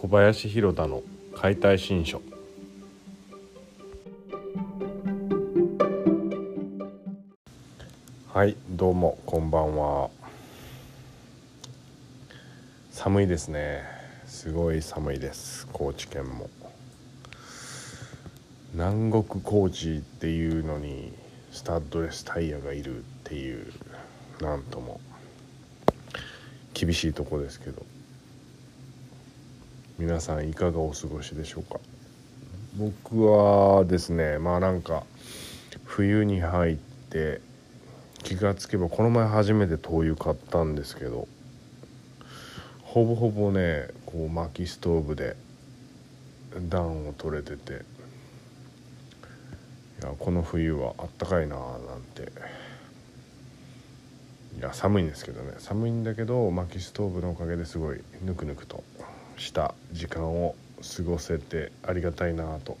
小林弘田の解体新書。はいどうもこんばんは。寒いですね。すごい寒いです。高知県も。南国高知っていうのにスタッドレスタイヤがいるっていうなんとも厳しいとこですけど。皆さんいかがお過ごしでしょうか？僕はですねまあなんか冬に入って気がつけばこの前初めて灯油買ったんですけどほぼほぼねこう薪ストーブで暖を取れてていやこの冬はあったかいなーなんて。いや寒いんですけどね。寒いんだけど薪ストーブのおかげですごいぬくぬくとした時間を過ごせてありがたいなと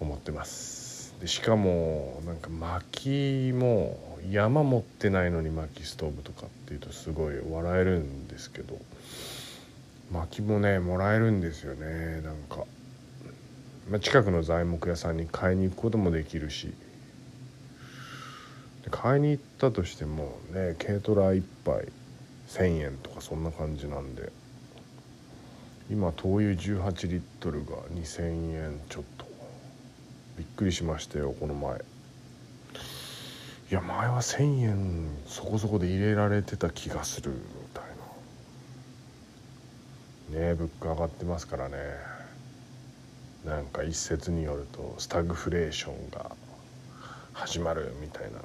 思ってます。でしかもなんか薪も山持ってないのに薪ストーブとかっていうとすごい笑えるんですけど薪もねもらえるんですよねなんか、まあ、近くの材木屋さんに買いに行くこともできるし。買いに行ったとしてもね軽トラ1杯1,000円とかそんな感じなんで。今灯油18リットルが2,000円ちょっと。びっくりしましたよこの前。いや前は1,000円そこそこで入れられてた気がするみたいな。ねえ物価上がってますからね。なんか一説によるとスタグフレーションが始まるみたいな。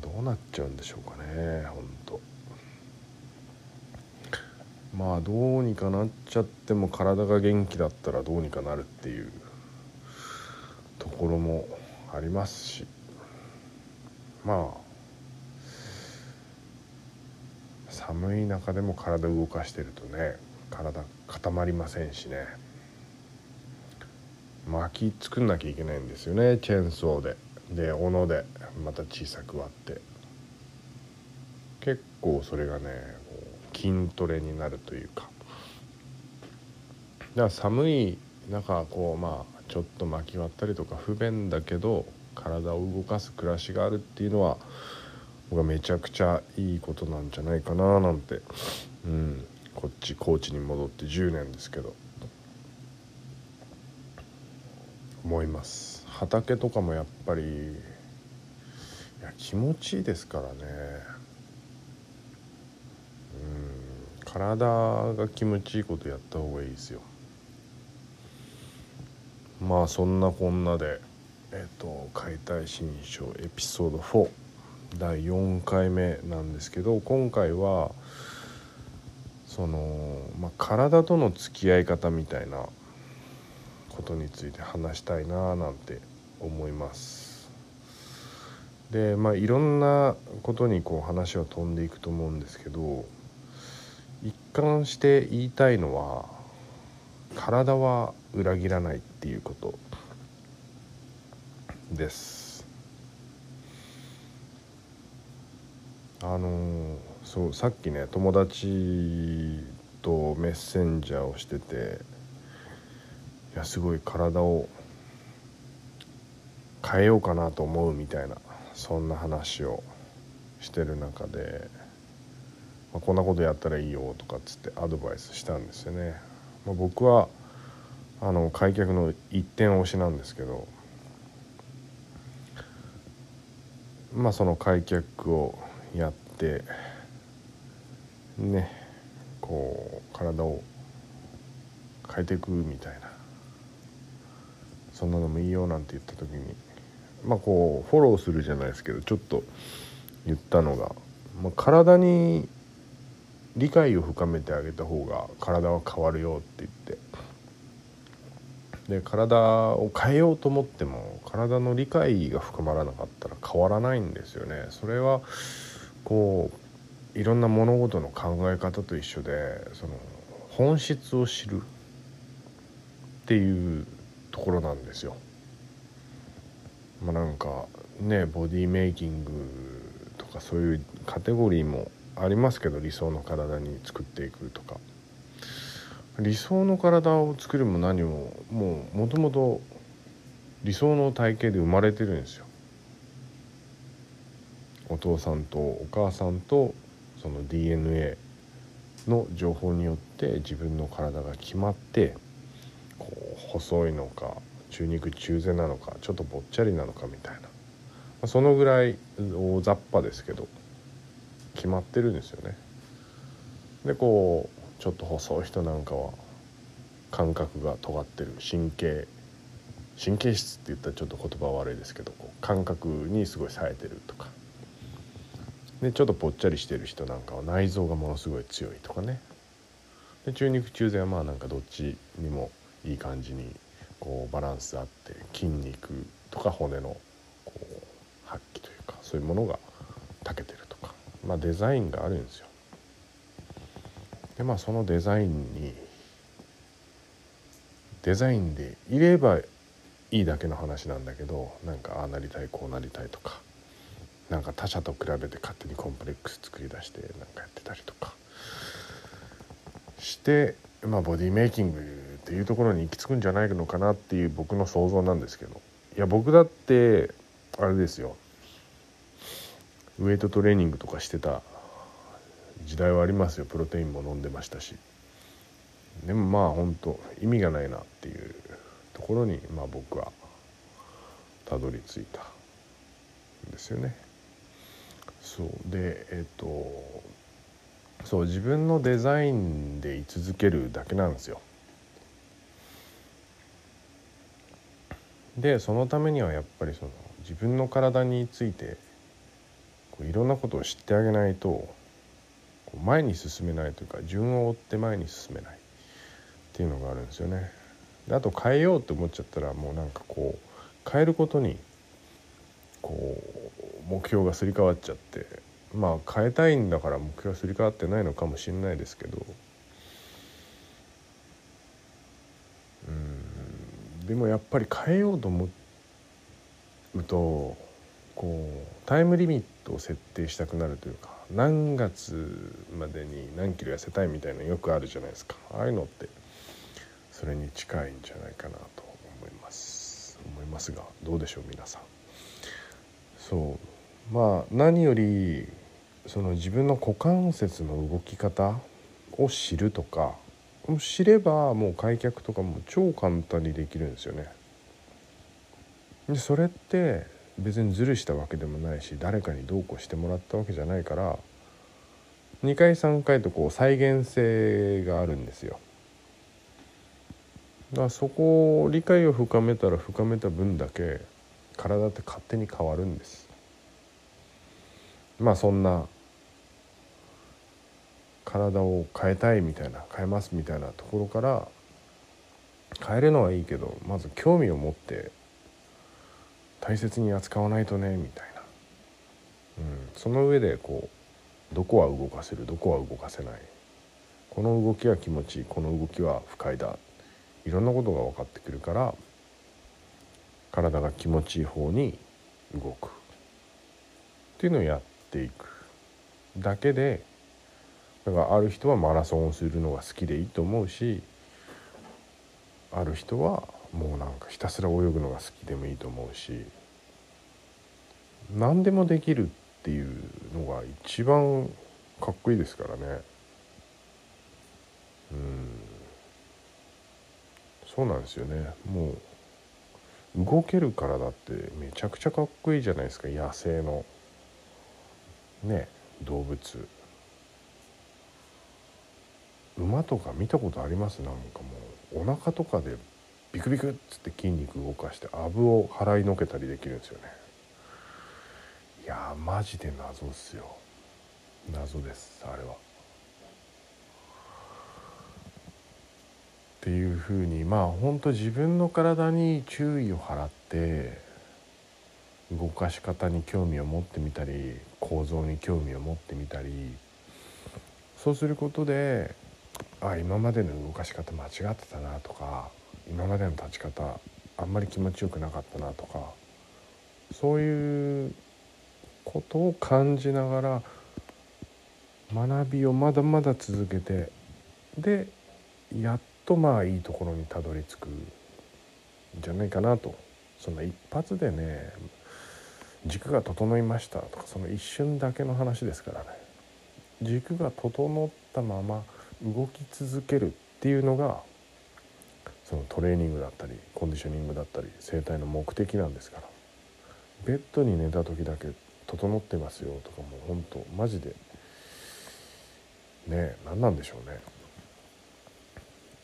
どうなっちゃうんでしょうかね本当まあどうにかなっちゃっても体が元気だったらどうにかなるっていうところもありますし。まあ寒い中でも体動かしてるとね体固まりませんしね。薪作んなきゃいけないんですよねチェーンソーで。で斧でまた小さく割って。結構それがね筋トレになるというか。だから寒い中こうまあちょっと巻き割ったりとか不便だけど体を動かす暮らしがあるっていうのは僕はめちゃくちゃいいことなんじゃないかななんて、うん、こっち高知に戻って10年ですけど。思います。畑とかもやっぱりいや気持ちいいですからねうん体が気持ちいいことやった方がいいですよ。まあそんなこんなでえっ、と「解体新書」エピソード4第4回目なんですけど今回はその、まあ、体との付き合い方みたいなことについて話したいななんて思います。でまあいろんなことにこう話は飛んでいくと思うんですけど一貫して言いたいのは体は裏切らないっていうことです。あのそうさっきね友達とメッセンジャーをしてていやすごい体を変えようかなと思うみたいなそんな話をしてる中で、まあ、こんなことやったらいいよとかっつってアドバイスしたんですよね。まあ、僕はあの開脚の一点押しなんですけどまあその開脚をやってねこう体を変えていくみたいなそんなのもいいよなんて言った時にまあこうフォローするじゃないですけどちょっと言ったのが、まあ、体に理解を深めてあげた方が体は変わるよって言ってで体を変えようと思っても体の理解が深まらなかったら変わらないんですよね。それはこういろんな物事の考え方と一緒でその本質を知るっていうところなんですよ。まあ、なんかねボディメイキングとかそういうカテゴリーもありますけど理想の体に作っていくとか。理想の体を作るも何ももうもともと理想の体型で生まれてるんですよ。お父さんとお母さんとその DNA の情報によって自分の体が決まってこう細いのか中肉中背なのかちょっとぼっちゃりなのかみたいな。そのぐらい大雑把ですけど。決まってるんですよね。でこうちょっと細い人なんかは感覚が尖ってる。神経神経質って言ったらちょっと言葉悪いですけどこう感覚にすごい冴えてるとか。でちょっとぽっちゃりしてる人なんかは内臓がものすごい強いとかね。で中肉中背はまあなんかどっちにもいい感じにこうバランスあって筋肉とか骨のこう発揮というかそういうものが長けてる。まあデザインがあるんですよ。でまあそのデザインにデザインでいればいいだけの話なんだけどなんかああなりたいこうなりたいとかなんか他者と比べて勝手にコンプレックス作り出してなんかやってたりとかしてまあボディメイキングっていうところに行き着くんじゃないのかなっていう僕の想像なんですけどいや僕だってあれですよウエイトトレーニングとかしてた時代はありますよプロテインも飲んでましたしでもまあ本当意味がないなっていうところにまあ僕はたどり着いたんですよね。そうでえっ、とそう自分のデザインで居続けるだけなんですよ。でそのためにはやっぱりその自分の体についてこういろんなことを知ってあげないと前に進めないというか順を追って前に進めないっていうのがあるんですよね。であと変えようと思っちゃったらもうなんかこう変えることにこう目標がすり替わっちゃってまあ変えたいんだから目標はすり替わってないのかもしれないですけどうんでもやっぱり変えようと思うとこうタイムリミットを設定したくなるというか何月までに何キロ痩せたいみたいなのよくあるじゃないですか。ああいうのってそれに近いんじゃないかなと思います。思いますがどうでしょう皆さん。そう。まあ何よりその自分の股関節の動き方を知るとか知ればもう開脚とかも超簡単にできるんですよね。でそれって別にズルしたわけでもないし誰かにどうこうしてもらったわけじゃないから2回3回とこう再現性があるんですよ。だからそこを理解を深めたら深めた分だけ体って勝手に変わるんですまあそんな体を変えたいみたいな変えますみたいなところから変えるのはいいけどまず興味を持って大切に扱わないとねみたいな、うん、その上でこうどこは動かせるどこは動かせない。この動きは気持ちいいこの動きは不快だ。いろんなことが分かってくるから体が気持ちいい方に動く。っていうのをやっていく。だけでだからある人はマラソンをするのが好きでいいと思うしある人はもうなんかひたすら泳ぐのが好きでもいいと思うし何でもできるっていうのが一番かっこいいですからね。うん。そうなんですよね。もう動ける体ってめちゃくちゃかっこいいじゃないですか。野生の。ね。動物。馬とか見たことあります？なんかもう。お腹とかでビクビクっつって筋肉動かしてアブを払いのけたりできるんですよね。いやマジで謎っすよ謎ですあれは。っていうふうにまあ本当自分の体に注意を払って動かし方に興味を持ってみたり構造に興味を持ってみたりそうすることであ今までの動かし方間違ってたなとか今までの立ち方あんまり気持ちよくなかったなとかそういうことを感じながら学びをまだまだ続けてでやっとまあいいところにたどり着くんじゃないかなと。そんな一発でね軸が整いましたとかその一瞬だけの話ですからね。軸が整ったまま動き続けるっていうのがそのトレーニングだったりコンディショニングだったり整体の目的なんですから。ベッドに寝た時だけ整ってますよとかもうほんとマジで。ね何なんでしょうね。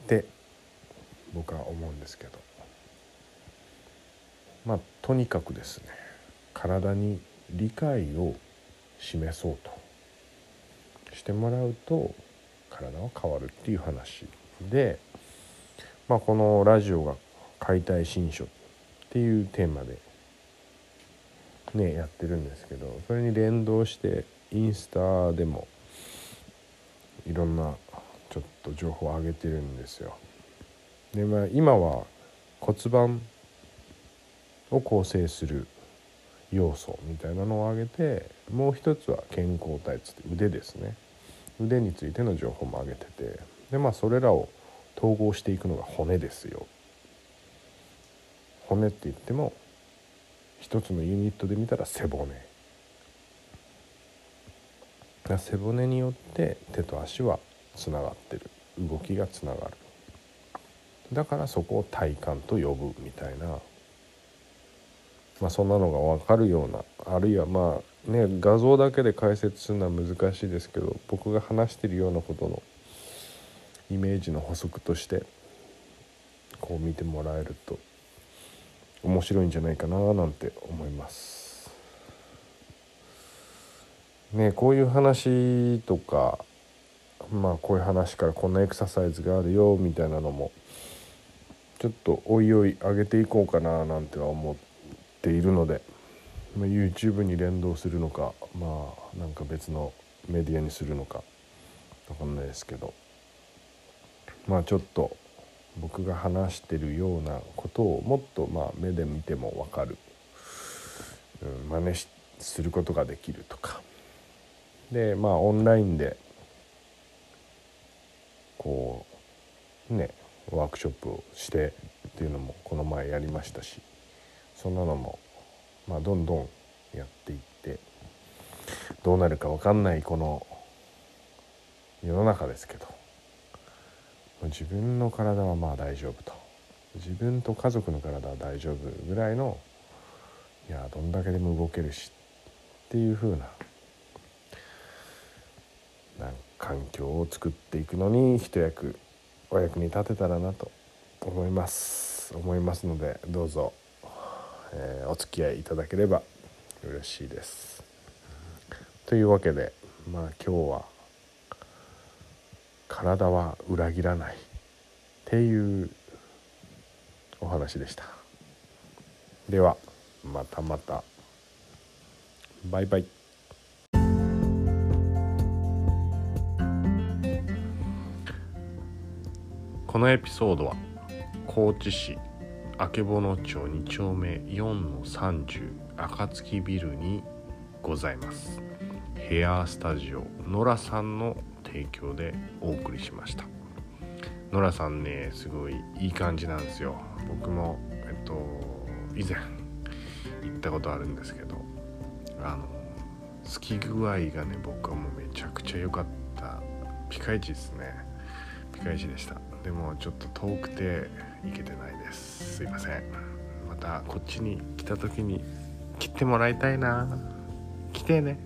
って僕は思うんですけど。まあとにかくですね。体に理解を示そうとしてもらうと体は変わるっていう話で、まあ、このラジオが「解体新書」っていうテーマでねやってるんですけどそれに連動してインスタでもいろんなちょっと情報を上げてるんですよ。でまあ今は骨盤を構成する要素みたいなのを挙げてもう一つは健康体つって腕ですね腕についての情報も挙げててでまあそれらを統合していくのが骨ですよ骨って言っても一つのユニットで見たら背骨。背骨によって手と足はつながってる。動きがつながる。だからそこを体幹と呼ぶみたいな。まあ、そんなのが分かるような。あるいはまあね画像だけで解説するのは難しいですけど僕が話してるようなことのイメージの補足としてこう見てもらえると面白いんじゃないかななんて思います。ねこういう話とかまあこういう話からこんなエクササイズがあるよみたいなのもちょっとおいおい上げていこうかななんては思っているので、ま、YouTube に連動するのかまあなんか別のメディアにするのか分かんないですけどまあちょっと僕が話してるようなことをもっとまあ目で見ても分かる、うん、真似することができるとか。でまあオンラインでこうねワークショップをしてっていうのもこの前やりましたしそんなのも、まあ、どんどんやっていってどうなるか分かんないこの世の中ですけど。自分の体はまあ大丈夫と自分と家族の体は大丈夫ぐらいのいやどんだけでも動けるしっていう風なな環境を作っていくのに一役お役に立てたらなと思います思いますのでどうぞえー、お付き合いいただければ嬉しいです。というわけでまあ今日は体は裏切らないっていうお話でした。ではまたまたバイバイ。このエピソードは高知市曙町2丁目4の30暁ビルにございますヘアスタジオノラさんの提供でお送りしました。ノラさんねすごいいい感じなんですよ。僕もえっと以前行ったことあるんですけどあの好き具合がね僕はもうめちゃくちゃ良かった。ピカイチですね。ピカイチでした。でもちょっと遠くて行けてないです。すいません。またこっちに来た時に切ってもらいたいな。来てね。